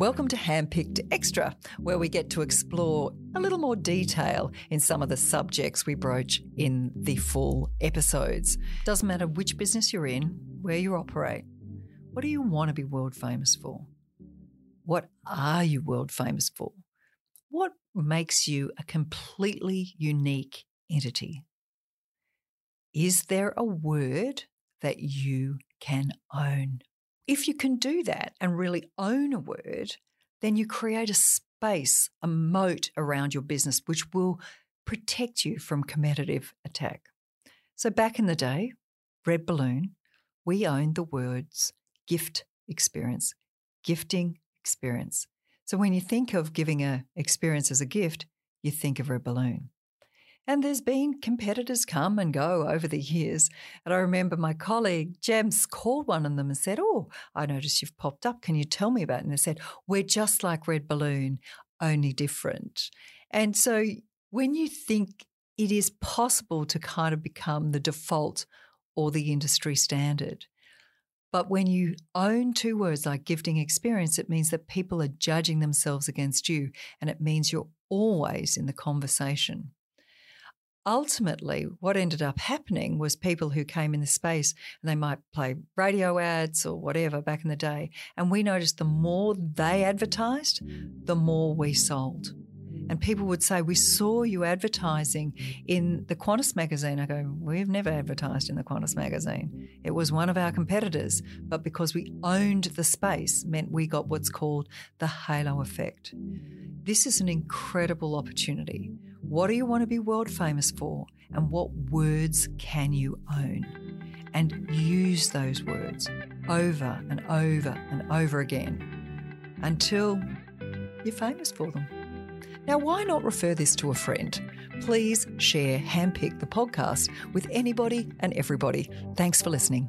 Welcome to Handpicked Extra, where we get to explore a little more detail in some of the subjects we broach in the full episodes. Doesn't matter which business you're in, where you operate. What do you want to be world famous for? What are you world famous for? What makes you a completely unique entity? Is there a word that you can own? If you can do that and really own a word, then you create a space, a moat around your business, which will protect you from competitive attack. So, back in the day, Red Balloon, we owned the words gift experience, gifting experience. So, when you think of giving an experience as a gift, you think of Red Balloon. And there's been competitors come and go over the years. And I remember my colleague, James, called one of them and said, Oh, I noticed you've popped up. Can you tell me about it? And they said, We're just like Red Balloon, only different. And so when you think it is possible to kind of become the default or the industry standard, but when you own two words like gifting experience, it means that people are judging themselves against you, and it means you're always in the conversation ultimately, what ended up happening was people who came in the space and they might play radio ads or whatever back in the day. And we noticed the more they advertised, the more we sold. And people would say, We saw you advertising in the Qantas magazine. I go, We've never advertised in the Qantas magazine. It was one of our competitors, but because we owned the space, meant we got what's called the halo effect. This is an incredible opportunity what do you want to be world famous for? And what words can you own? And use those words over and over and over again until you're famous for them. Now, why not refer this to a friend? Please share Handpicked the podcast with anybody and everybody. Thanks for listening.